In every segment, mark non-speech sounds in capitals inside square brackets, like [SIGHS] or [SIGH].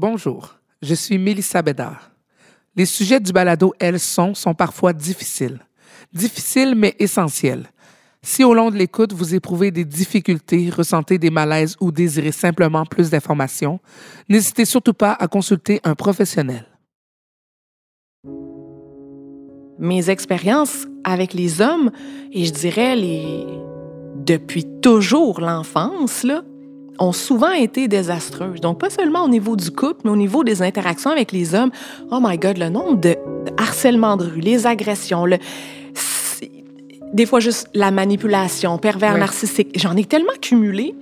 Bonjour, je suis Mélissa Bédard. Les sujets du balado Elles sont sont parfois difficiles. Difficiles mais essentiels. Si au long de l'écoute, vous éprouvez des difficultés, ressentez des malaises ou désirez simplement plus d'informations, n'hésitez surtout pas à consulter un professionnel. Mes expériences avec les hommes, et je dirais les depuis toujours l'enfance, là, ont souvent été désastreuses. Donc, pas seulement au niveau du couple, mais au niveau des interactions avec les hommes. Oh my God, le nombre de harcèlements de rue, les agressions, le... des fois juste la manipulation, pervers Oui. narcissique. J'en ai tellement cumulé.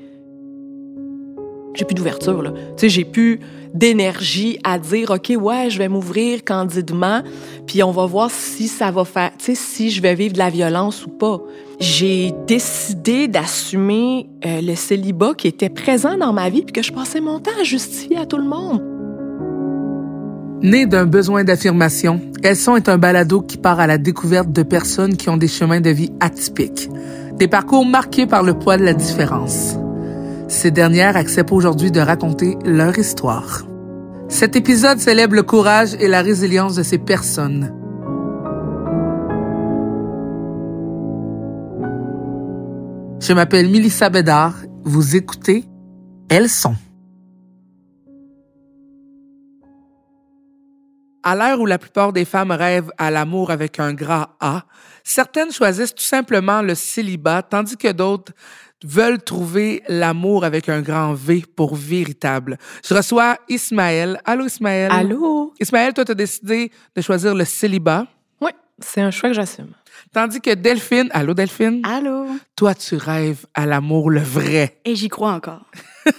J'ai plus d'ouverture, là. Tu sais, j'ai plus d'énergie à dire, OK, ouais, je vais m'ouvrir candidement, puis on va voir si ça va faire, tu sais, si je vais vivre de la violence ou pas. J'ai décidé d'assumer euh, le célibat qui était présent dans ma vie, puis que je passais mon temps à justifier à tout le monde. Né d'un besoin d'affirmation, Elles sont est un balado qui part à la découverte de personnes qui ont des chemins de vie atypiques, des parcours marqués par le poids de la différence. Ces dernières acceptent aujourd'hui de raconter leur histoire. Cet épisode célèbre le courage et la résilience de ces personnes. Je m'appelle Milissa Bédard. Vous écoutez Elles sont. À l'heure où la plupart des femmes rêvent à l'amour avec un grand A, certaines choisissent tout simplement le célibat, tandis que d'autres veulent trouver l'amour avec un grand V pour véritable. Je reçois Ismaël. Allô, Ismaël? Allô? Ismaël, toi, tu as décidé de choisir le célibat, Oui, c'est un choix que j'assume. tandis que Delphine, allô, Delphine, Allô? toi, tu rêves à l'amour, le vrai. Et j'y crois encore. [LAUGHS]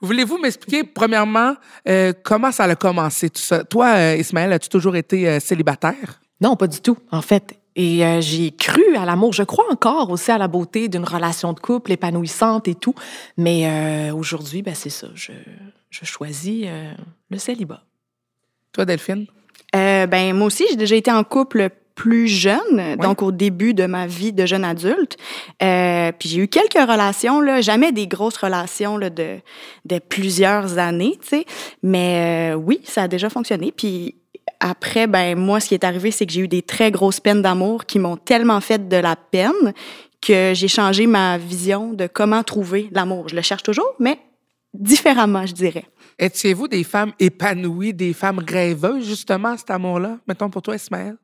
Voulez-vous m'expliquer, premièrement, euh, comment ça a commencé, tout ça? Toi, euh, Ismaël, as-tu toujours été euh, célibataire? Non, pas du tout, en fait. Et euh, j'ai cru à l'amour. Je crois encore aussi à la beauté d'une relation de couple épanouissante et tout. Mais euh, aujourd'hui, ben, c'est ça. Je, je choisis euh, le célibat. Toi, Delphine? Euh, ben, moi aussi, j'ai déjà été en couple plus jeune, donc au début de ma vie de jeune adulte. Euh, puis j'ai eu quelques relations, là, jamais des grosses relations là, de, de plusieurs années, tu sais. Mais euh, oui, ça a déjà fonctionné. Puis après, ben moi, ce qui est arrivé, c'est que j'ai eu des très grosses peines d'amour qui m'ont tellement fait de la peine que j'ai changé ma vision de comment trouver l'amour. Je le cherche toujours, mais différemment, je dirais. Étiez-vous des femmes épanouies, des femmes rêveuses, justement, cet amour-là? Mettons pour toi, Ismaël.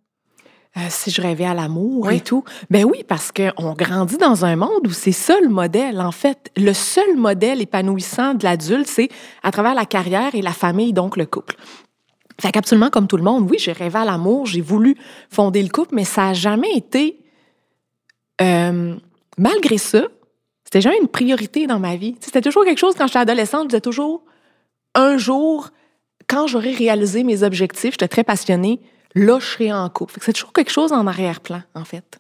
Euh, si je rêvais à l'amour Oui. et tout. Ben oui, parce qu'on grandit dans un monde où c'est ça le modèle. En fait, le seul modèle épanouissant de l'adulte, c'est à travers la carrière et la famille, donc le couple. Fait qu'absolument comme tout le monde, oui, j'ai rêvé à l'amour, j'ai voulu fonder le couple, mais ça n'a jamais été, euh, malgré ça, c'était jamais une priorité dans ma vie. C'était toujours quelque chose, quand j'étais adolescente, je disais toujours, un jour, quand j'aurai réalisé mes objectifs, j'étais très passionnée, là, je serai en couple. C'est toujours quelque chose en arrière-plan, en fait.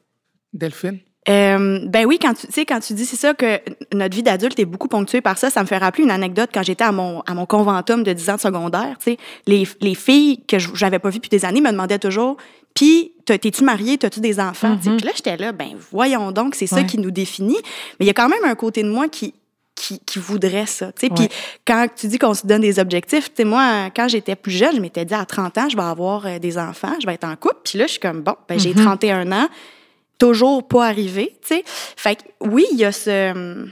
Delphine? Euh, ben oui, quand tu sais quand tu dis c'est ça que notre vie d'adulte est beaucoup ponctuée par ça, ça me fait rappeler une anecdote quand j'étais à mon à mon conventum de 10 ans de secondaire, tu sais, les les filles que j'avais pas vues depuis des années me demandaient toujours puis t'es-tu mariée, t'as-tu des enfants, tu sais. Mhm. Puis là j'étais là ben voyons donc, c'est ça qui nous définit, mais il y a quand même un côté de moi qui qui, qui voudrait ça, tu sais. Puis Ouais. quand tu dis qu'on se donne des objectifs, tu sais moi quand j'étais plus jeune, je m'étais dit à 30 ans, je vais avoir euh, des enfants, je vais être en couple, puis là je suis comme bon, ben j'ai Mhm. 31 ans, toujours pas arrivé, tu sais. Fait que oui, il y a ce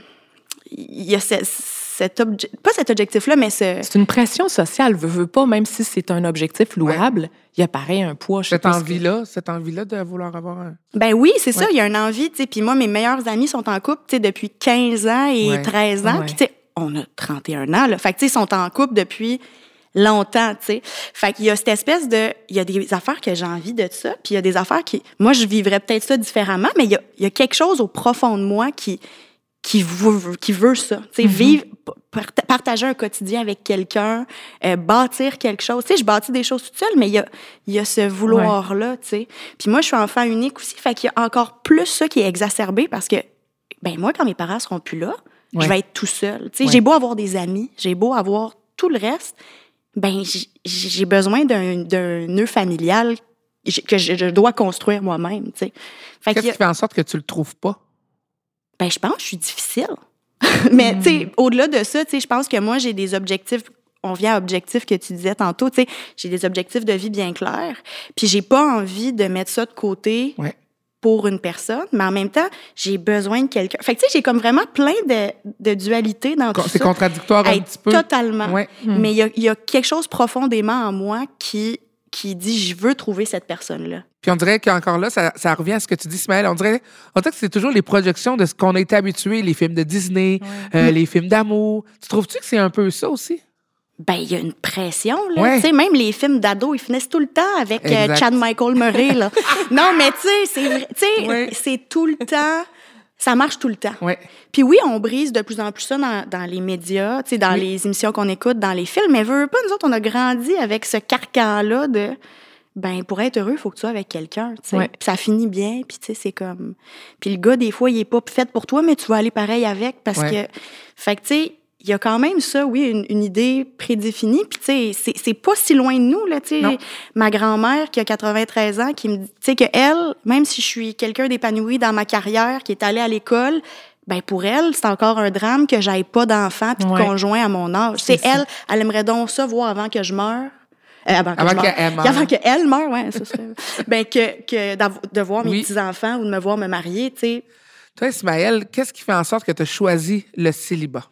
il y a ce- cet obje- pas cet objectif là mais ce C'est une pression sociale, veux, veux pas, même si c'est un objectif louable, il y a pareil un poids. je Cette que- envie-là, cette envie-là de vouloir avoir un... ben oui, c'est ça, Ouais. il y a une envie, tu sais. Puis moi mes meilleurs amis sont en couple, tu sais depuis 15 ans et Ouais. 13 ans, Ouais. puis tu sais on a 31 ans là. Fait que tu sais ils sont en couple depuis longtemps, tu sais. Fait qu'il y a cette espèce de il y a des affaires que j'ai envie de ça, puis il y a des affaires qui moi je vivrais peut-être ça différemment, mais il y a, il y a quelque chose au profond de moi qui qui veut, qui veut ça. Tu sais, Mhm. vivre, par- partager un quotidien avec quelqu'un, euh, bâtir quelque chose. Tu sais, je bâtis des choses toute seule, mais il y a, il y a ce vouloir-là, tu sais. Puis moi, je suis enfant unique aussi, fait qu'il y a encore plus ça qui est exacerbé parce que, ben moi, quand mes parents seront plus là, Ouais. je vais être tout seul. Tu sais, Ouais. j'ai beau avoir des amis, j'ai beau avoir tout le reste, ben j'ai besoin d'un nœud familial que je, je dois construire moi-même, Qu'est-ce qui fait en sorte que tu le trouves pas? ben, je pense que je suis difficile. [LAUGHS] Mais, tu sais, au-delà de ça, tu sais, je pense que moi, j'ai des objectifs on vient à objectif que tu disais tantôt, tu sais, j'ai des objectifs de vie bien clairs, puis j'ai pas envie de mettre ça de côté Ouais. Pour une personne, mais en même temps, j'ai besoin de quelqu'un. Fait que tu sais, j'ai comme vraiment plein de, de dualités dans tout C'est ça. contradictoire un petit peu. Totalement. Ouais. Mais il y a, il y a quelque chose profondément en moi qui, qui dit je veux trouver cette personne-là. Puis on dirait qu'encore là, ça, ça revient à ce que tu dis, Ismaël. On dirait, on dirait que c'est toujours les projections de ce qu'on a été habitué, les films de Disney, euh, les films d'amour. Tu trouves-tu que c'est un peu ça aussi? Ben, il y a une pression, là. Ouais. Tu sais, même les films d'ados, ils finissent tout le temps avec euh. Chad Michael Murray, là. [LAUGHS] non, mais tu sais, c'est vrai. Tu sais, Ouais. c'est tout le temps. Ça marche tout le temps. Ouais. Puis oui, on brise de plus en plus ça dans, dans les médias, tu sais, dans Oui. les émissions qu'on écoute, dans les films. Mais veux pas, nous autres, on a grandi avec ce carcan-là de, ben, pour être heureux, il faut que tu sois avec quelqu'un, tu sais. Ouais. Ça finit bien, puis tu sais, c'est comme... Puis le gars, des fois, il est pas fait pour toi, mais tu vas aller pareil avec parce que... Fait que, tu sais, il y a quand même ça, oui, une, une idée prédéfinie. Puis, tu sais, c'est- pas si loin de nous, là, tu sais. Ma grand-mère, qui a 93 ans, qui me dit, tu sais, que elle, même si je suis quelqu'un d'épanoui dans ma carrière, qui est allée à l'école, ben pour elle, c'est encore un drame que j'aille pas d'enfant puis de Ouais. conjoint à mon âge. C'est elle, elle aimerait donc ça voir avant que je meure. Euh, avant que Avant qu'elle meure. Avant qu'elle meure, ouais, ça serait... [LAUGHS] ben, que, de voir mes Oui. petits-enfants ou de me voir me marier, tu sais. Toi, Ismaël, qu'est-ce qui fait en sorte que tu as choisi le célibat?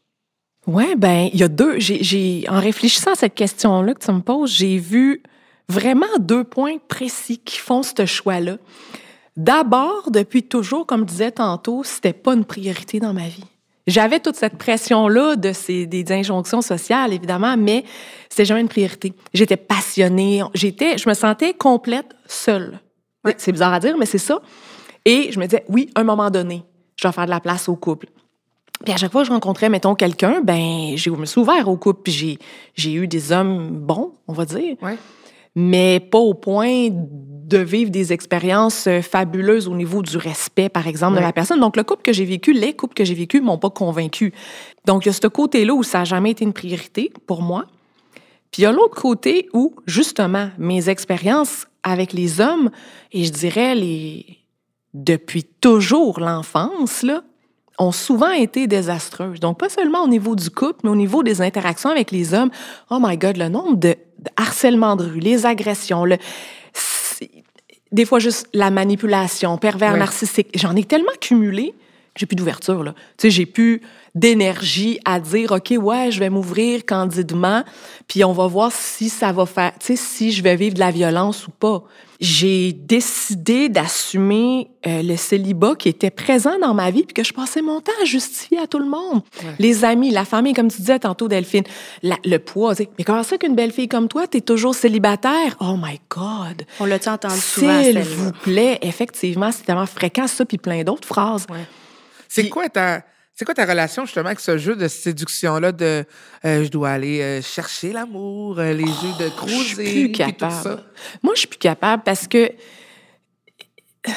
Ouais, ben, il y a deux. J'ai, en réfléchissant à cette question-là que tu me poses, j'ai vu vraiment deux points précis qui font ce choix-là. D'abord, depuis toujours, comme je disais tantôt, c'était pas une priorité dans ma vie. J'avais toute cette pression-là de ces des injonctions sociales, évidemment, mais c'était jamais une priorité. J'étais passionnée, j'étais, je me sentais complète seule. C'est bizarre à dire, mais c'est ça. Et je me disais, oui, à un moment donné, je dois faire de la place au couple. Puis à chaque fois que je rencontrais, mettons, quelqu'un, ben, je me suis ouvert au couple, puis j'ai, j'ai eu des hommes bons, on va dire, Ouais. mais pas au point de vivre des expériences euh, fabuleuses au niveau du respect, par exemple, de ma personne. Donc, le couple que j'ai vécu, les couples que j'ai vécu m'ont pas convaincu. Donc, il y a ce côté-là où ça n'a jamais été une priorité pour moi. Puis il y a l'autre côté où, justement, mes expériences avec les hommes, et je dirais les depuis toujours l'enfance, là, ont souvent été désastreuses. Donc, pas seulement au niveau du couple, mais au niveau des interactions avec les hommes. Oh my God, le nombre de, de harcèlement de rue, les agressions, le, des fois juste la manipulation, pervers narcissique. J'en ai tellement cumulé, j'ai plus d'ouverture, là. Tu sais, j'ai plus d'énergie à dire, OK, ouais, je vais m'ouvrir candidement, puis on va voir si ça va faire, tu sais, si je vais vivre de la violence ou pas. J'ai décidé d'assumer euh, le célibat qui était présent dans ma vie, puis que je passais mon temps à justifier à tout le monde. Ouais. Les amis, la famille, comme tu disais tantôt, Delphine, la- le poids, tu sais, mais comment ça qu'une belle fille comme toi, t'es toujours célibataire? Oh my God! On l'a-tu entendu souvent, S'il vous plaît, effectivement, c'est tellement fréquent, ça, puis plein d'autres phrases. C'est quoi ta c'est quoi ta relation justement avec ce jeu de séduction là de euh, je dois aller euh, chercher l'amour, euh, les jeux de Oh, Je suis croiser plus puis tout capable. ça? Moi, je suis plus capable parce que [SIGHS]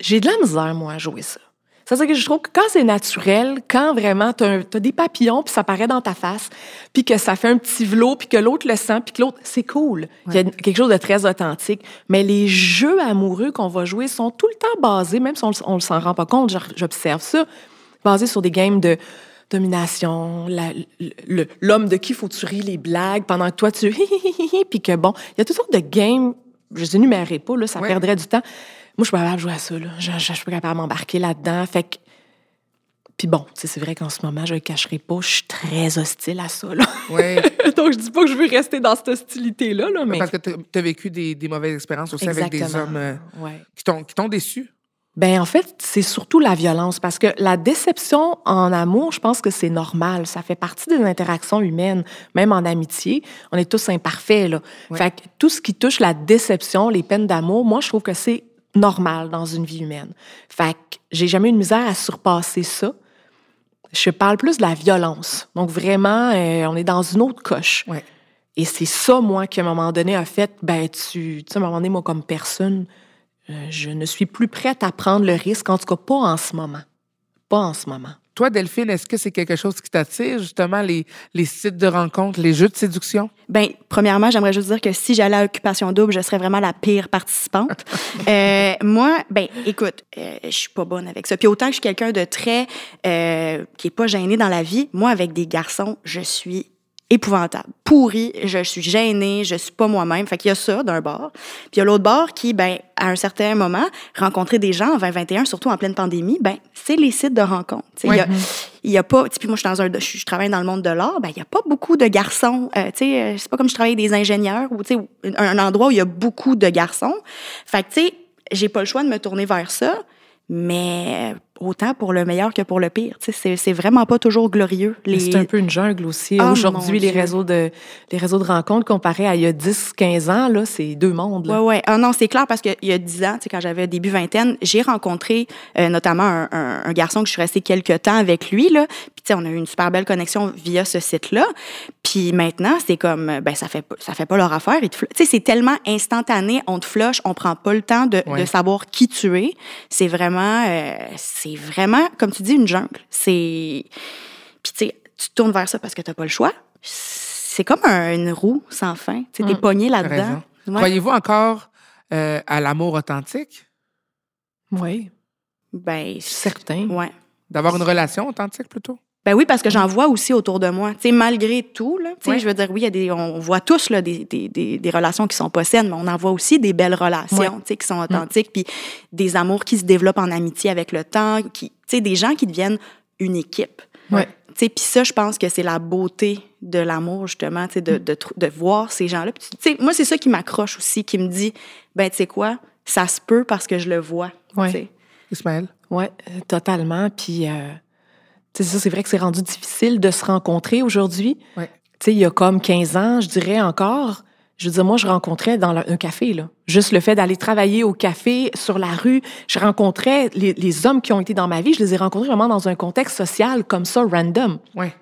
j'ai de la misère, moi, à jouer ça. C'est-à-dire que je trouve que quand c'est naturel, quand vraiment tu as, des papillons, puis ça paraît dans ta face, puis que ça fait un petit velours, puis que l'autre le sent, puis que l'autre, c'est cool. Il y a quelque chose de très authentique. Mais les jeux amoureux qu'on va jouer sont tout le temps basés, même si on, on s'en rend pas compte, j'observe ça, basés sur des games de domination, l'homme de qui faut tu rire les blagues pendant que toi tu [LAUGHS] puis que bon, il y a toutes sortes de games, je les énumérerai pas là, ça Ouais. perdrait du temps. Moi, je suis pas capable de jouer à ça là, je, je, je suis pas capable de m'embarquer là-dedans, fait que puis bon, c'est vrai qu'en ce moment, je le cacherai pas, je suis très hostile à ça là. Ouais, [LAUGHS] Donc je dis pas que je veux rester dans cette hostilité là, mais parce que tu as vécu des, des mauvaises expériences aussi avec des Exactement. hommes euh, Ouais. qui t'ont qui t'ont déçu. Ben en fait, c'est surtout la violence parce que la déception en amour, je pense que c'est normal, ça fait partie des interactions humaines, même en amitié, on est tous imparfaits là. Ouais. Fait que tout ce qui touche la déception, les peines d'amour, moi je trouve que c'est normal dans une vie humaine. Fait que j'ai jamais eu de misère à surpasser ça. Je parle plus de la violence. Donc vraiment, euh, on est dans une autre coche. Ouais. Et c'est ça, moi, qui à un moment donné a fait, ben tu, tu sais, à un moment donné, moi, comme personne, euh, je ne suis plus prête à prendre le risque, en tout cas pas en ce moment. Pas en ce moment. Toi, Delphine, est-ce que c'est quelque chose qui t'attire, justement, les, les sites de rencontres, les jeux de séduction? Ben, premièrement, j'aimerais juste dire que si j'allais à Occupation Double, je serais vraiment la pire participante. [LAUGHS] Euh, moi, ben, écoute, euh, je suis pas bonne avec ça. Puis autant que je suis quelqu'un de très, euh, qui est pas gêné dans la vie, moi, avec des garçons, je suis épouvantable, pourri, je suis gênée, je suis pas moi-même. Fait qu'il y a ça d'un bord. Puis il y a l'autre bord qui, ben, à un certain moment, rencontrer des gens en 2021, surtout en pleine pandémie, ben, c'est les sites de rencontres. Il y a, il y a pas, puis moi je suis dans un, je, travaille dans le monde de l'art, ben il y a pas beaucoup de garçons. Euh, tu sais, euh, c'est pas comme je travaille avec des ingénieurs ou tu sais un, un endroit où il y a beaucoup de garçons. Fait que tu sais, j'ai pas le choix de me tourner vers ça, mais autant pour le meilleur que pour le pire. C'est, vraiment pas toujours glorieux. Les... C'est un peu une jungle aussi. Oh, Aujourd'hui, les réseaux, de, les réseaux de rencontres comparés à il y a 10, 15 ans, là, c'est deux mondes. Oui, oui. Ah non, c'est clair parce qu'il y a 10 ans, quand j'avais début vingtaine, j'ai rencontré euh, notamment un, un, garçon que je suis restée quelques temps avec lui. Là. Puis on a eu une super belle connexion via ce site-là. Puis maintenant, c'est comme, ben ça fait, ça fait pas leur affaire. Tu sais, c'est tellement instantané, on te flush, on prend pas le temps de, de savoir qui tu es. C'est vraiment... Euh, c'est vraiment, comme tu dis, une jungle. C'est. Puis, tu sais, tu te tournes vers ça parce que tu n'as pas le choix. C'est comme une roue sans fin. Tu es mm. pogné là-dedans. Croyez-vous encore euh, à l'amour authentique? Oui. Ben, certain. Ouais. D'avoir une relation authentique plutôt? Ben oui, parce que j'en vois aussi autour de moi. Tu sais, malgré tout, là, tu sais, je veux dire, oui, il y a des, on voit tous là, des, des, des, relations qui sont pas saines, mais on en voit aussi des belles relations, tu sais, qui sont mm. authentiques, puis des amours qui se développent en amitié avec le temps, qui, tu sais, des gens qui deviennent une équipe. Ouais. Tu sais, puis ça, je pense que c'est la beauté de l'amour, justement, tu sais, de, mm. de, de, voir ces gens-là. Tu sais, moi, c'est ça qui m'accroche aussi, qui me dit, ben, tu sais quoi, ça se peut parce que je le vois. Ouais. Ismaël? Oui, euh, totalement. Puis... Euh c'est ça, c'est vrai que c'est rendu difficile de se rencontrer aujourd'hui. Ouais. Tu sais, il y a comme 15 ans, je dirais encore, je veux dire, moi, je rencontrais dans un café, là. Juste le fait d'aller travailler au café, sur la rue, je rencontrais les, les, hommes qui ont été dans ma vie, je les ai rencontrés vraiment dans un contexte social comme ça, random. Ouais.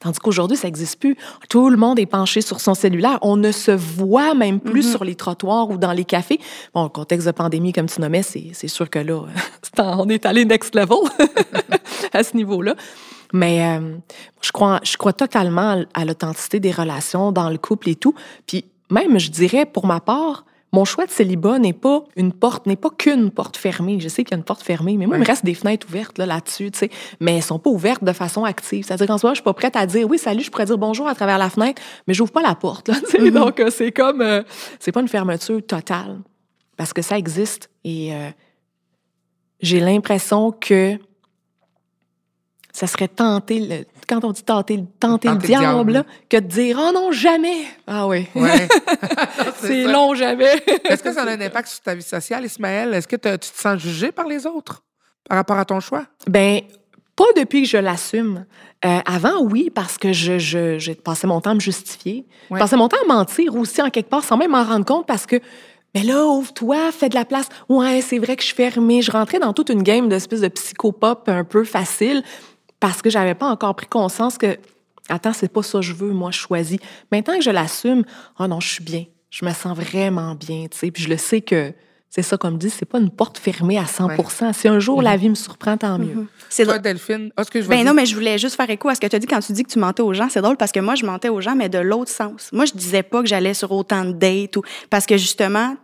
Tandis qu'aujourd'hui, ça n'existe plus. Tout le monde est penché sur son cellulaire. On ne se voit même plus mm-hmm. sur les trottoirs ou dans les cafés. Bon, le contexte de pandémie, comme tu nommais, c'est sûr que là, [LAUGHS] on est allé next level [LAUGHS] à ce niveau-là. Mais euh, je, crois, je crois totalement à l'authenticité des relations dans le couple et tout. Puis même, je dirais, pour ma part, mon choix de célibat n'est pas une porte, n'est pas qu'une porte fermée. Je sais qu'il y a une porte fermée, mais moi, il me reste des fenêtres ouvertes là, là-dessus, tu sais. Mais elles sont pas ouvertes de façon active. C'est-à-dire qu'en ce moment, je suis pas prête à dire oui, salut, je pourrais dire bonjour à travers la fenêtre, mais j'ouvre pas la porte, là, [LAUGHS] mm-hmm. Donc, euh, c'est comme, euh, c'est pas une fermeture totale. Parce que ça existe. Et euh, j'ai l'impression que ça serait tenter, le, quand on dit tenter, tenter, le diable, que de dire oh non, jamais. Ah oui. Ouais. [LAUGHS] c'est long, jamais. Est-ce que ça a un impact sur ta vie sociale, Ismaël? Est-ce que tu te sens jugé par les autres par rapport à ton choix? Ben pas depuis que je l'assume. Euh, avant, oui, parce que je, je, j'ai passé mon temps à me justifier. Ouais. Passé mon temps à mentir aussi, en quelque part, sans même m'en rendre compte, parce que mais là, ouvre-toi, fais de la place. Ouais, c'est vrai que je suis fermée. Je rentrais dans toute une game d'espèce de psychopop un peu facile parce que j'avais pas encore pris conscience que, attends, c'est pas ça que je veux, moi, je choisis. Maintenant que je l'assume, oh non, je suis bien. Je me sens vraiment bien, tu sais. Puis je le sais que, c'est ça, comme dit, c'est pas une porte fermée à 100 Si un jour la mhm. vie me surprend, tant mieux. Mhm. C'est toi, Delphine. Oh, que je ben non, mais je voulais juste faire écho à ce que tu as dit quand tu dis que tu mentais aux gens. C'est drôle parce que moi, je mentais aux gens, mais de l'autre sens. Moi, je disais pas que j'allais sur autant de dates ou parce que justement,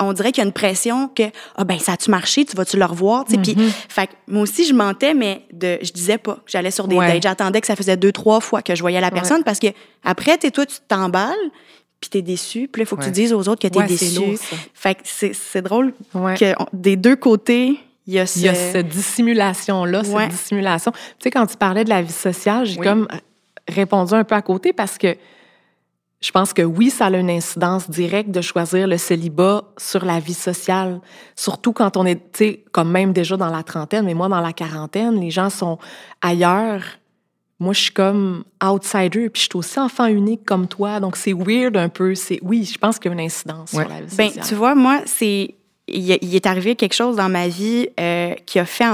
on dirait qu'il y a une pression que ah ben ça a-tu marché, tu vas-tu le revoir, tu sais puis mm-hmm. fait moi aussi je mentais mais de je disais pas que j'allais sur des dates, j'attendais que ça faisait deux trois fois que je voyais la personne parce que après tu toi tu t'emballes puis t'es déçu, puis il faut que tu dises aux autres que t'es déçu. fait que c'est drôle que des deux côtés il y a, ce... il y a cette dissimulation-là, cette dissimulation. Tu sais, quand tu parlais de la vie sociale, j'ai comme répondu un peu à côté parce que je pense que oui, ça a une incidence directe de choisir le célibat sur la vie sociale, surtout quand on est, tu sais, comme même déjà dans la trentaine, mais moi dans la quarantaine, les gens sont ailleurs. Moi, je suis comme outsider, puis je suis aussi enfant unique comme toi, donc c'est weird un peu. C'est oui, je pense qu'il y a une incidence sur la vie ben, sociale. Ben, tu vois, moi, c'est il, est arrivé quelque chose dans ma vie euh, qui a fait,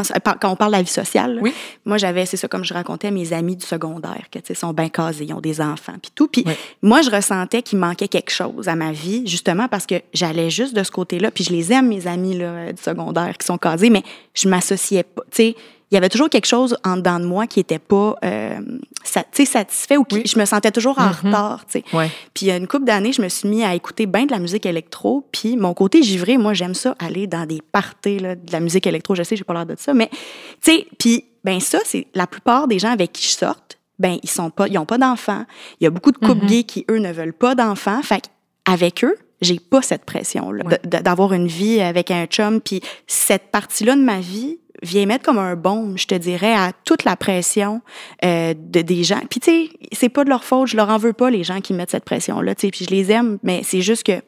quand on parle de la vie sociale, oui. moi j'avais, c'est ça comme je racontais à mes amis du secondaire, que tu sont bien casés, ils ont des enfants, puis tout. Puis moi je ressentais qu'il manquait quelque chose à ma vie, justement parce que j'allais juste de ce côté-là, puis je les aime mes amis là, du secondaire qui sont casés, mais je m'associais pas, tu sais il y avait toujours quelque chose en dedans de moi qui était pas euh, satisfait ou qui je me sentais toujours en mm-hmm. retard. Ouais. Puis il y a une couple d'années, je me suis mis à écouter bien de la musique électro. Puis mon côté givré, moi j'aime ça aller dans des parties là, de la musique électro. Je sais, j'ai pas l'air de ça, mais tu sais, puis ben ça, c'est la plupart des gens avec qui je sorte ben ils sont pas, ils ont pas d'enfants. Il y a beaucoup de couples Mhm. gays qui eux ne veulent pas d'enfants. Fait avec eux, j'ai pas cette pression là Ouais. d'avoir une vie avec un chum. Puis cette partie-là de ma vie vient mettre comme un baume, je te dirais, à toute la pression euh, de des gens. Puis tu sais, c'est pas de leur faute, je leur en veux pas les gens qui mettent cette pression-là. Tu sais, puis je les aime, mais c'est juste que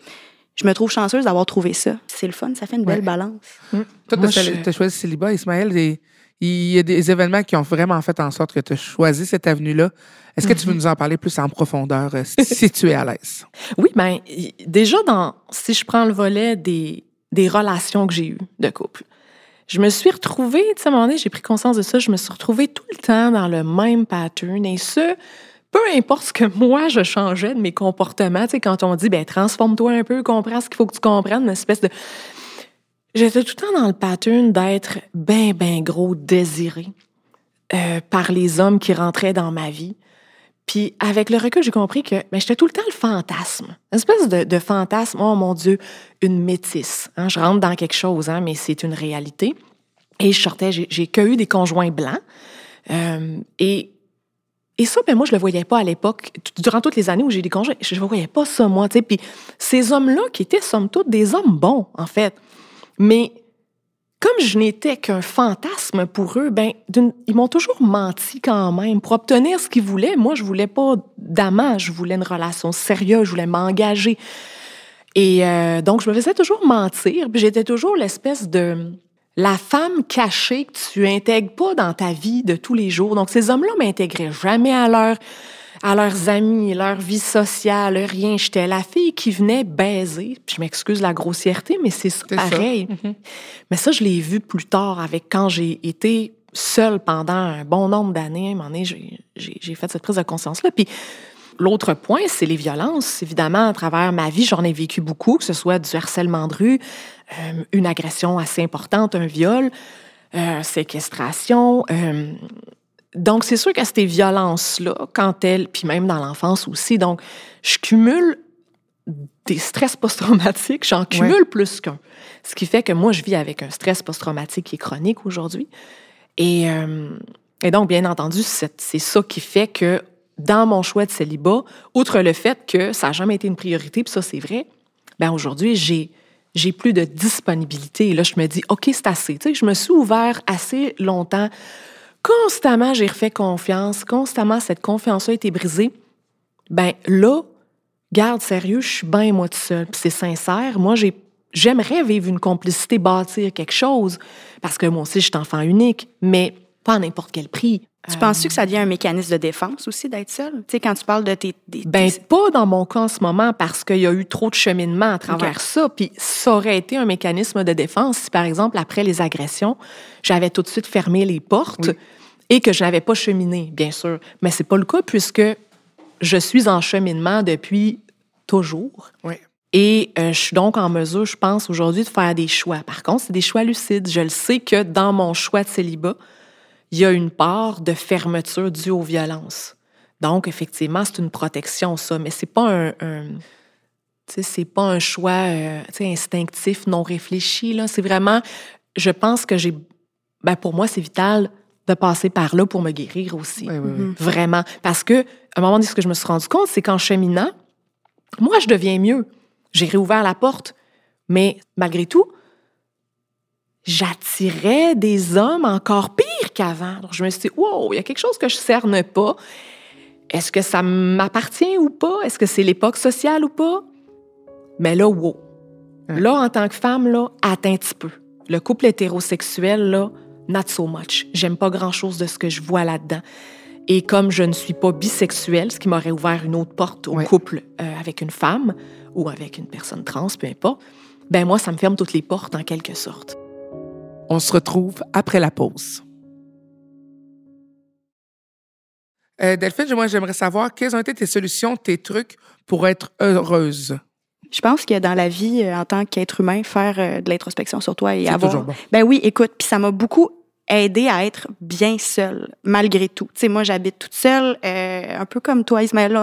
je me trouve chanceuse d'avoir trouvé ça. C'est le fun, ça fait une belle Ouais. balance. Toi, Moi, tu as, je- choisi célibat, Ismaël. des- il y a des événements qui ont vraiment fait en sorte que tu as choisi cette avenue-là. Est-ce que tu veux nous en parler plus en profondeur, euh, si tu es à l'aise? [LAUGHS] Oui, ben y- déjà dans si je prends le volet des des relations que j'ai eues de couple, je me suis retrouvée, tu sais, à un moment donné, j'ai pris conscience de ça, je me suis retrouvée tout le temps dans le même pattern et ce peu importe ce que [LAUGHS] moi je changeais de mes comportements, tu sais quand on dit ben transforme-toi un peu, comprends ce qu'il faut que tu comprennes, une espèce de J'étais tout le temps dans le pattern d'être ben ben gros désiré euh, par les hommes qui rentraient dans ma vie. Puis avec le recul, j'ai compris que ben, j'étais tout le temps le fantasme. Une espèce de, fantasme, oh mon Dieu, une métisse. hein. Je rentre dans quelque chose, hein, mais c'est une réalité. Et je sortais, j'ai que eu des conjoints blancs. Euh, et, et ça, ben moi, je le voyais pas à l'époque. Durant toutes les années où j'ai des conjoints, je ne voyais pas ça, moi. Puis ces hommes-là, qui étaient somme toute des hommes bons, en fait, mais comme je n'étais qu'un fantasme pour eux, ben, ils m'ont toujours menti quand même. Pour obtenir ce qu'ils voulaient, moi, je voulais pas d'amant, je voulais une relation sérieuse, je voulais m'engager. Et euh, donc, je me faisais toujours mentir, puis j'étais toujours l'espèce de la femme cachée que tu intègres pas dans ta vie de tous les jours. Donc, ces hommes-là m'intégraient jamais à leur à leurs amis, leur vie sociale, rien. J'étais la fille qui venait baiser. Puis je m'excuse la grossièreté, mais c'est C'est ça. pareil. Mhm. Mais ça, je l'ai vu plus tard avec quand j'ai été seule pendant un bon nombre d'années. À un moment donné, j'ai- j'ai j'ai fait cette prise de conscience-là. Puis l'autre point, c'est les violences. Évidemment, à travers ma vie, j'en ai vécu beaucoup, que ce soit du harcèlement de rue, euh, une agression assez importante, un viol, euh, séquestration. euh, donc, c'est sûr que ces violences-là, quand elles, puis même dans l'enfance aussi, donc, je cumule des stress post-traumatiques, j'en cumule plus qu'un. Ce qui fait que moi, je vis avec un stress post-traumatique qui est chronique aujourd'hui. Et, euh, et donc, bien entendu, c'est c'est ça qui fait que dans mon choix de célibat, outre le fait que ça n'a jamais été une priorité, puis ça, c'est vrai, ben aujourd'hui, j'ai j'ai plus de disponibilité. Et là, je me dis, OK, c'est assez. Tu sais, je me suis ouvert assez longtemps. Constamment, j'ai refait confiance. Constamment, cette confiance-là a été brisée. Ben là, garde sérieux, je suis bien moi tout seul. C'est sincère. Moi, j'ai j'aimerais vivre une complicité, bâtir quelque chose, parce que moi aussi, je suis enfant unique, mais pas à n'importe quel prix. Tu Euh, penses-tu que ça devient un mécanisme de défense aussi d'être seul? Tu sais, quand tu parles de tes. des- Ben, tes- pas dans mon cas en ce moment parce qu'il y a eu trop de cheminement à travers ça. Puis ça aurait été un mécanisme de défense si, par exemple, après les agressions, j'avais tout de suite fermé les portes et que je n'avais pas cheminé, bien sûr. Mais c'est pas le cas puisque je suis en cheminement depuis toujours. Oui. Et euh, je suis donc en mesure, je pense, aujourd'hui, de faire des choix. Par contre, c'est des choix lucides. Je le sais que dans mon choix de célibat, il y a une part de fermeture due aux violences. Donc, effectivement, c'est une protection, ça, mais c'est pas un, c'est pas un choix euh, instinctif, non réfléchi. Là. C'est vraiment, je pense que j'ai, ben pour moi, c'est vital de passer par là pour me guérir aussi. Oui, oui, oui. Mhm. Vraiment. Parce que, à un moment donné, ce que je me suis rendu compte, c'est qu'en cheminant, moi, je deviens mieux. J'ai réouvert la porte, mais malgré tout, j'attirais des hommes encore pires qu'avant. Alors, je me suis dit, wow, il y a quelque chose que je cerne pas. Est-ce que ça m'appartient ou pas? Est-ce que c'est l'époque sociale ou pas? Mais là, wow. Hein. Là, en tant que femme, là, attends un petit peu. Le couple hétérosexuel, là, not so much. J'aime pas grand-chose de ce que je vois là-dedans. Et comme je ne suis pas bisexuelle, ce qui m'aurait ouvert une autre porte au Ouais. couple euh, avec une femme ou avec une personne trans, peu importe, ben moi, ça me ferme toutes les portes en quelque sorte. On se retrouve après la pause. Euh, Delphine, moi, j'aimerais savoir quelles ont été tes solutions, tes trucs pour être heureuse? Je pense que dans la vie, euh, en tant qu'être humain, faire euh, de l'introspection sur toi et avoir. toujours bon. Ben oui, écoute, puis ça m'a beaucoup aidé à être bien seule, malgré tout. Tu sais, moi, j'habite toute seule, euh, un peu comme toi, Ismaël.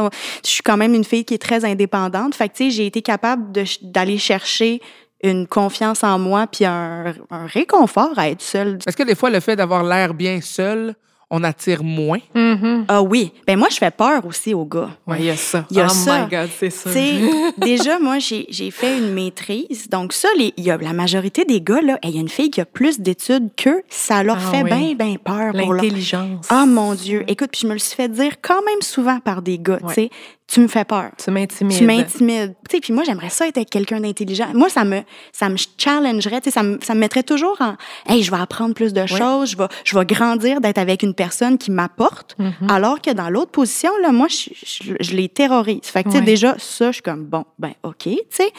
Je suis quand même une fille qui est très indépendante. Fait que, tu sais, j'ai été capable d'aller chercher une confiance en moi puis un, un réconfort à être seule. Est-ce que des fois, le fait d'avoir l'air bien seul, on attire moins? Mm-hmm. Ah oui. Ben moi, je fais peur aussi aux gars. Ouais, il y a ça. Il y a oh ça. my God, c'est ça. Tu sais, déjà, moi, j'ai fait une maîtrise. Donc, ça, les, il y a, la majorité des gars, là, il y a une fille qui a plus d'études qu'eux. Ça leur Ah fait oui. bien, bien peur leur... L'intelligence. Ah, mon Dieu. Écoute, puis je me le suis fait dire quand même souvent par des gars, Ouais. tu sais, tu me fais peur. Tu m'intimides. Tu m'intimides. Tu sais, puis moi, j'aimerais ça être avec quelqu'un d'intelligent. Moi, ça me, ça me challengerait, tu sais, ça me, ça me mettrait toujours en, hey, je vais apprendre plus de choses, je vais, je vais grandir d'être avec une personne qui m'apporte. Mm-hmm. Alors que dans l'autre position, là, moi, je, je, je les terrorise. Fait que, tu sais, déjà, ça, je suis comme, bon, ben, OK, tu sais.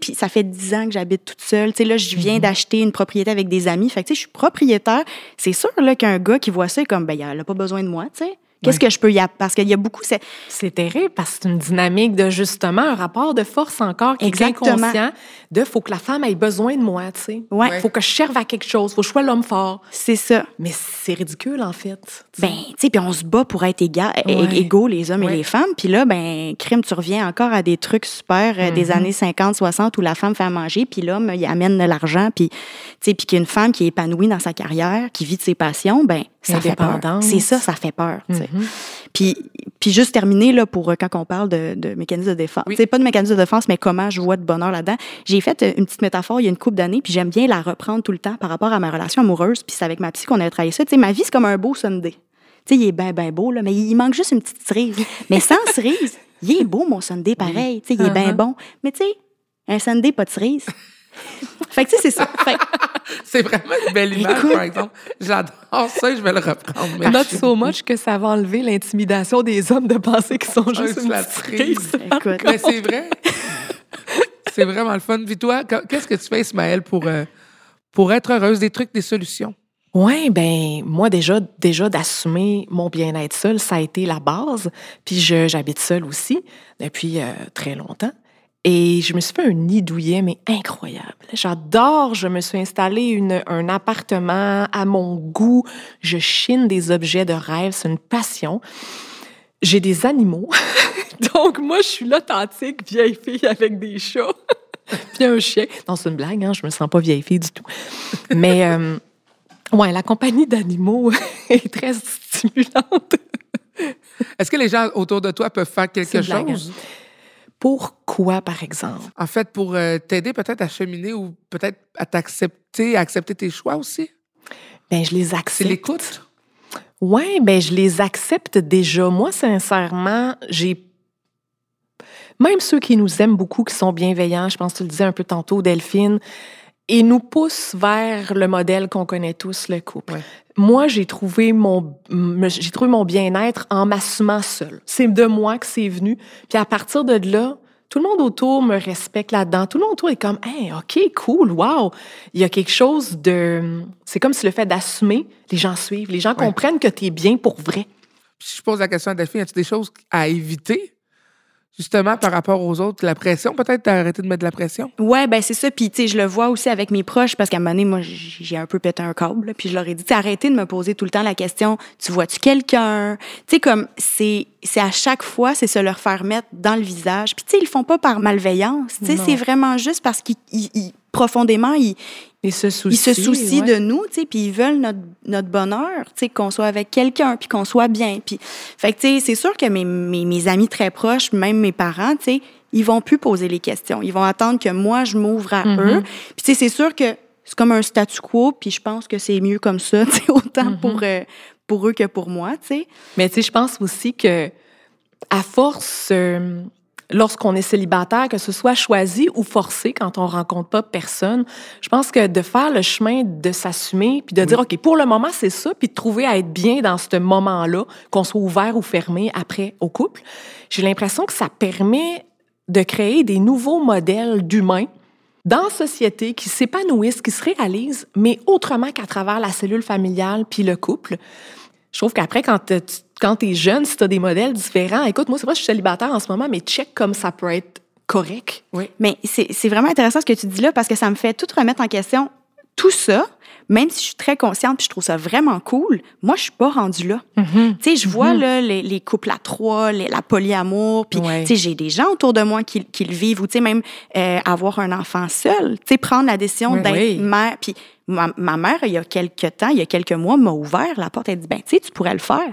Puis ça fait dix ans que j'habite toute seule. Tu sais, là, je viens Mm-hmm. d'acheter une propriété avec des amis. Fait que, tu sais, je suis propriétaire. C'est sûr, là, qu'un gars qui voit ça est comme, ben, elle a pas besoin de moi, tu sais. Qu'est-ce Ouais. que je peux y apporter? Parce qu'il y a beaucoup, c'est, C'est terrible parce que c'est une dynamique de justement un rapport de force encore qui est inconscient de faut que la femme ait besoin de moi, tu sais. Ouais. Faut que je serve à quelque chose, faut que je sois l'homme fort. c'est ça. Mais c'est ridicule en fait. Ben, tu sais, puis on se bat pour être éga- é- Ouais. égaux, les hommes Ouais. et les femmes. Puis là, ben, crime, tu reviens encore à des trucs super euh, Mm-hmm. des années 50, 60 où la femme fait à manger, puis l'homme, il amène de l'argent, puis, tu sais, puis qu'une femme qui est épanouie dans sa carrière, qui vit de ses passions, ben, ça fait peur. C'est ça, ça fait peur. Mhm. Puis, puis juste terminer, là, pour euh, quand on parle de, de mécanisme de défense. Oui. Sais, pas de mécanisme de défense, mais comment je vois de bonheur là-dedans. J'ai fait euh, une petite métaphore il y a une couple d'années, puis j'aime bien la reprendre tout le temps par rapport à ma relation amoureuse, puis c'est avec ma psy qu'on a travaillé ça. Tu sais, ma vie, c'est comme un beau Sunday. Tu sais, il est bien, bien beau, là, mais il manque juste une petite cerise. [LAUGHS] Mais sans cerise, il est beau, mon Sunday, pareil. Tu sais, il est bien Uh-huh. bon. Mais tu sais, un Sunday, pas de cerise. [LAUGHS] fait que, tu sais, c'est ça. [LAUGHS] Fait C'est vraiment une belle image, Écoute. par exemple. J'adore ça, je vais le reprendre. Not Merci so much que ça va enlever l'intimidation des hommes de penser qu'ils sont juste c'est une petite écoute. Mais c'est vrai. c'est vraiment le fun. Puis toi, qu- qu'est-ce que tu fais, Ismaël, pour, euh, pour être heureuse? Des trucs, des solutions? Oui, ben moi déjà déjà d'assumer mon bien-être seul, ça a été la base. Puis je- j'habite seule aussi depuis euh, très longtemps. Et je me suis fait un nid douillet, mais incroyable. J'adore, je me suis installée une, un appartement à mon goût. Je chine des objets de rêve, c'est une passion. J'ai des animaux. [LAUGHS] Donc moi, je suis l'authentique vieille fille avec des chats. [LAUGHS] Puis un chien. Non, c'est une blague, hein, je me sens pas vieille fille du tout. Mais... euh, Ouais, la compagnie d'animaux [LAUGHS] est très stimulante. Est-ce que les gens autour de toi peuvent faire quelque hein. chose? Pourquoi, par exemple? En fait, pour euh, t'aider peut-être à cheminer ou peut-être à t'accepter, à accepter tes choix aussi? Ben, je les C'est accepte. l'écoute? Oui, ben, je les accepte déjà. Moi, sincèrement, j'ai. Même ceux qui nous aiment beaucoup, qui sont bienveillants, je pense que tu le disais un peu tantôt, Delphine, et nous poussent vers le modèle qu'on connaît tous, le couple. Ouais. Moi, j'ai trouvé mon j'ai trouvé mon bien-être en m'assumant seule. C'est de moi que c'est venu. Puis à partir de là, tout le monde autour me respecte là-dedans. Tout le monde autour est comme, hey, ok, cool, wow. Il y a quelque chose de, c'est comme si le fait d'assumer, les gens suivent, les gens Ouais. comprennent que tu es bien pour vrai. Puis si je pose la question à Delphine, y a-t-il des choses à éviter, justement, par rapport aux autres? La pression, peut-être, t'as arrêté de mettre de la pression? Ouais, ben c'est ça. Puis, tu sais, je le vois aussi avec mes proches parce qu'à un moment donné, moi, j'ai un peu pété un câble. là, Puis je leur ai dit, arrêtez de me poser tout le temps la question, tu vois-tu quelqu'un? Tu sais, comme, c'est c'est à chaque fois, c'est se leur faire mettre dans le visage. Puis, tu sais, ils le font pas par malveillance. Tu sais, c'est vraiment juste parce qu'ils, ils- ils- profondément, ils, Ils se soucient. ils se soucient ouais. de nous, tu sais, puis ils veulent notre, notre bonheur, tu sais, qu'on soit avec quelqu'un, puis qu'on soit bien. Puis, fait que, tu sais, c'est sûr que mes, mes, mes amis très proches, même mes parents, tu sais, ils vont plus poser les questions. Ils vont attendre que moi, je m'ouvre à Mhm. eux. Puis, tu sais, c'est sûr que c'est comme un statu quo, puis je pense que c'est mieux comme ça, [LAUGHS] tu sais, autant Mhm. pour, euh, pour eux que pour moi, tu sais. Mais tu sais, je pense aussi que à force, euh, lorsqu'on est célibataire, que ce soit choisi ou forcé quand on rencontre pas personne, je pense que de faire le chemin de s'assumer puis de dire ok pour le moment c'est ça puis de trouver à être bien dans ce moment-là, qu'on soit ouvert ou fermé après au couple, j'ai l'impression que ça permet de créer des nouveaux modèles d'humains dans la société qui s'épanouissent, qui se réalisent, mais autrement qu'à travers la cellule familiale puis le couple. Je trouve qu'après, quand tu quand es jeune, si tu as des modèles différents, écoute, moi, c'est vrai, je suis célibataire en ce moment, mais check comme ça peut être correct. Mais c'est c'est vraiment intéressant ce que tu dis là parce que ça me fait tout remettre en question tout ça, même si je suis très consciente puis je trouve ça vraiment cool, moi, je suis pas rendue là. Mhm. Tu sais, je vois là, les, les couples à trois, les- la polyamour, puis Ouais. tu sais, j'ai des gens autour de moi qui, qui le vivent, ou tu sais, même euh, avoir un enfant seul, tu sais, prendre la décision Oui. d'être Oui. mère. Puis ma, ma mère, il y a quelques temps, il y a quelques mois, m'a ouvert la porte, elle dit, ben, tu sais, tu pourrais le faire.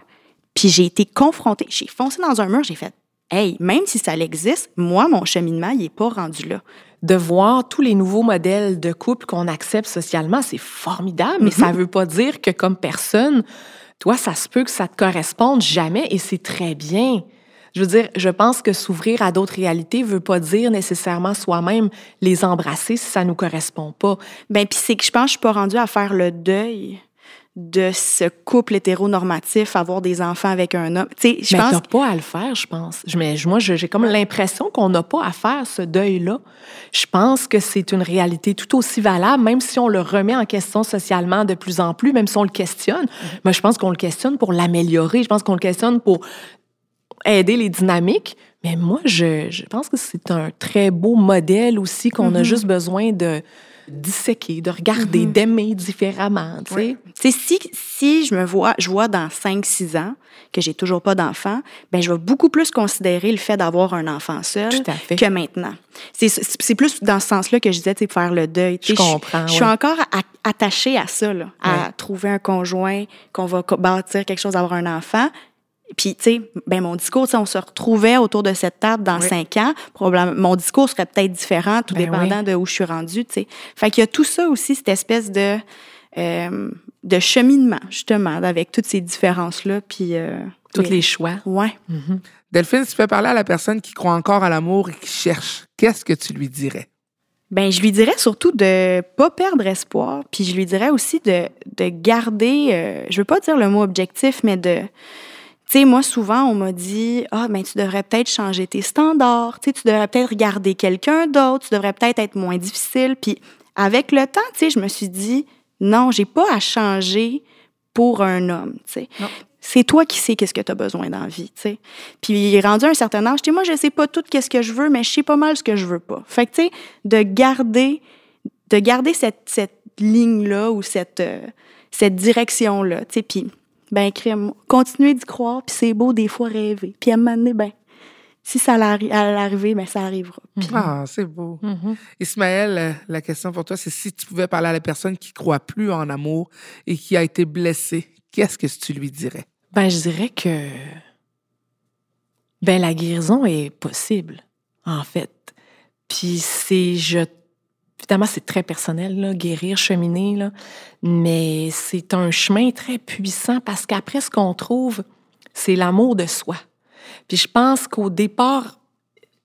Puis j'ai été confrontée, j'ai foncé dans un mur, j'ai fait, hey, même si ça existe, moi, mon cheminement, il est pas rendu là. de voir tous les nouveaux modèles de couple qu'on accepte socialement, c'est formidable, mais ça veut pas dire que comme personne, toi, ça se peut que ça te corresponde jamais et c'est très bien. Je veux dire, je pense que s'ouvrir à d'autres réalités veut pas dire nécessairement soi-même les embrasser si ça nous correspond pas. Ben, puis c'est que je pense que je suis pas rendue à faire le deuil de ce couple hétéronormatif, avoir des enfants avec un homme. Tu sais, je mais pense t'as pas à le faire, je pense. Je- Mais moi, j'ai comme l'impression qu'on n'a pas à faire ce deuil-là. Je pense que c'est une réalité tout aussi valable, même si on le remet en question socialement de plus en plus, même si on le questionne. Mm-hmm. Mais je pense qu'on le questionne pour l'améliorer. Je pense qu'on le questionne pour aider les dynamiques. Mais moi, je, je pense que c'est un très beau modèle aussi qu'on Mm-hmm. a juste besoin de disséquer, de regarder, d'aimer différemment, tu sais. Tu sais, si, si je me vois, je vois dans 5-6 ans que j'ai toujours pas d'enfant, ben je vais beaucoup plus considérer le fait d'avoir un enfant seul que maintenant. C'est, plus dans ce sens-là que je disais, tu sais, faire le deuil. Tu Je comprends, Je, suis ouais. encore a- attachée à ça, là, à Ouais. trouver un conjoint, qu'on va bâtir quelque chose, avoir un enfant. Puis, tu sais, ben mon discours, sais, on se retrouvait autour de cette table dans Oui. cinq ans, probablement, mon discours serait peut-être différent, tout Ben dépendant oui. de où je suis rendue, tu sais. Fait qu'il y a tout ça aussi, cette espèce de, euh, de cheminement, justement, avec toutes ces différences-là, puis... euh, Tous mais- les choix. Ouais. Delphine, si tu peux parler à la personne qui croit encore à l'amour et qui cherche, qu'est-ce que tu lui dirais? Ben, je lui dirais surtout de pas perdre espoir, puis je lui dirais aussi de, de garder, euh, je veux pas dire le mot objectif, mais de, tu sais, moi souvent on m'a dit, ah ben tu devrais peut-être changer tes standards, tu devrais peut-être regarder quelqu'un d'autre, tu devrais peut-être être moins difficile, puis avec le temps, tu sais, je me suis dit, non, j'ai pas à changer pour un homme, tu sais. C'est toi qui sais qu'est-ce que tu as besoin dans la vie, tu sais. Puis rendu à un certain âge, tu sais, moi je sais pas tout qu'est-ce que je veux, mais je sais pas mal ce que je veux pas. Fait que tu sais, de garder de garder cette, cette ligne-là ou cette, euh, cette direction-là, tu sais, puis, ben, crème, continuer d'y croire, puis c'est beau des fois rêver. Puis à un moment donné, ben, si ça allait arriver, ben, ça arrivera. Puis- Ah, c'est beau. Mhm. Ismaël, euh, la question pour toi, c'est si tu pouvais parler à la personne qui croit plus en amour et qui a été blessée, qu'est-ce que tu lui dirais? Ben, je dirais que ben la guérison est possible, en fait. Puis c'est je évidemment c'est très personnel là, guérir, cheminer là, mais c'est un chemin très puissant parce qu'après ce qu'on trouve, c'est l'amour de soi. Puis je pense qu'au départ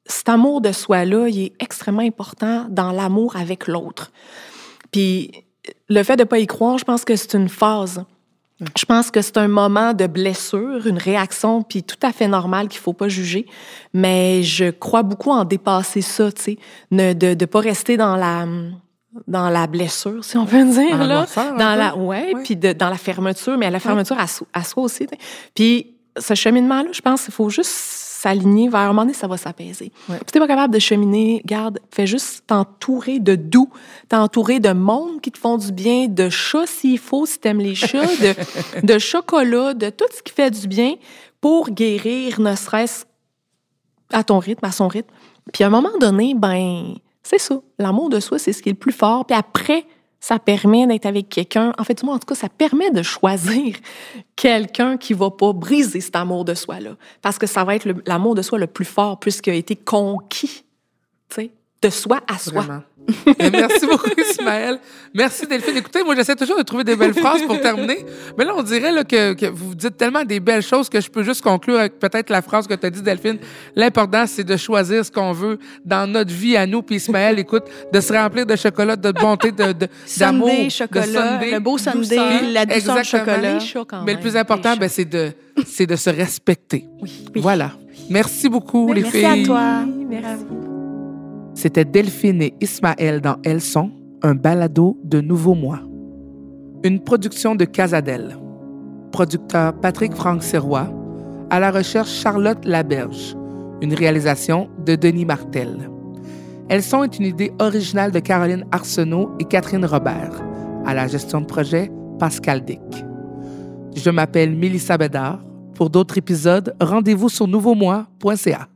cet amour de soi là, il est extrêmement important dans l'amour avec l'autre. Puis le fait de pas y croire, je pense que c'est une phase. Je pense que c'est un moment de blessure, une réaction, puis tout à fait normal qu'il faut pas juger. Mais je crois beaucoup en dépasser ça, tu sais, ne- de ne pas rester dans la dans la blessure, si on peut dire Dans la là, noirceur, un dans la ouais, Ouais. puis dans la fermeture, mais à la fermeture à, so- à soi aussi. Puis ce cheminement-là, je pense qu'il faut juste s'aligner vers un moment donné, ça va s'apaiser. Ouais. Si t'es pas capable de cheminer, garde, fais juste t'entourer de doux, t'entourer de monde qui te font du bien, de chats s'il faut, si t'aimes les chats, de, [LAUGHS] de chocolat, de tout ce qui fait du bien pour guérir, ne serait-ce à ton rythme, à son rythme. Puis à un moment donné, ben, c'est ça. L'amour de soi, c'est ce qui est le plus fort. Puis après, ça permet d'être avec quelqu'un. En fait, du moins, en tout cas, ça permet de choisir [LAUGHS] quelqu'un qui va pas briser cet amour de soi-là. Parce que ça va être l'amour de soi le plus fort puisqu'il a été conquis, tu sais, de soi à soi. Merci beaucoup, Ismaël. Merci, Delphine. Écoutez, moi, j'essaie toujours de trouver des belles phrases pour terminer. Mais là, on dirait là, que, que vous dites tellement des belles choses que je peux juste conclure avec peut-être la phrase que tu as dit, Delphine. L'important, c'est de choisir ce qu'on veut dans notre vie à nous. Puis Ismaël, écoute, de se remplir de chocolat, de bonté, de, de, d'amour. Sundae, de chocolat, sundae. le beau sundae, la douceur Exactement. chocolat. Mais le plus important, ben, c'est de, c'est de se respecter. Oui. Voilà. Merci beaucoup, Ben, les merci filles. à toi. Merci. C'était Delphine et Ismaël dans Elles un balado de Nouveau Mois. Une production de Casadel. Producteur Patrick Franck Serrois. À la recherche Charlotte Laberge. Une réalisation de Denis Martel. Elles sont est une idée originale de Caroline Arsenault et Catherine Robert. À la gestion de projet, Pascal Dick. Je m'appelle Mélissa Bédard. Pour d'autres épisodes, rendez-vous sur nouveaumois.ca.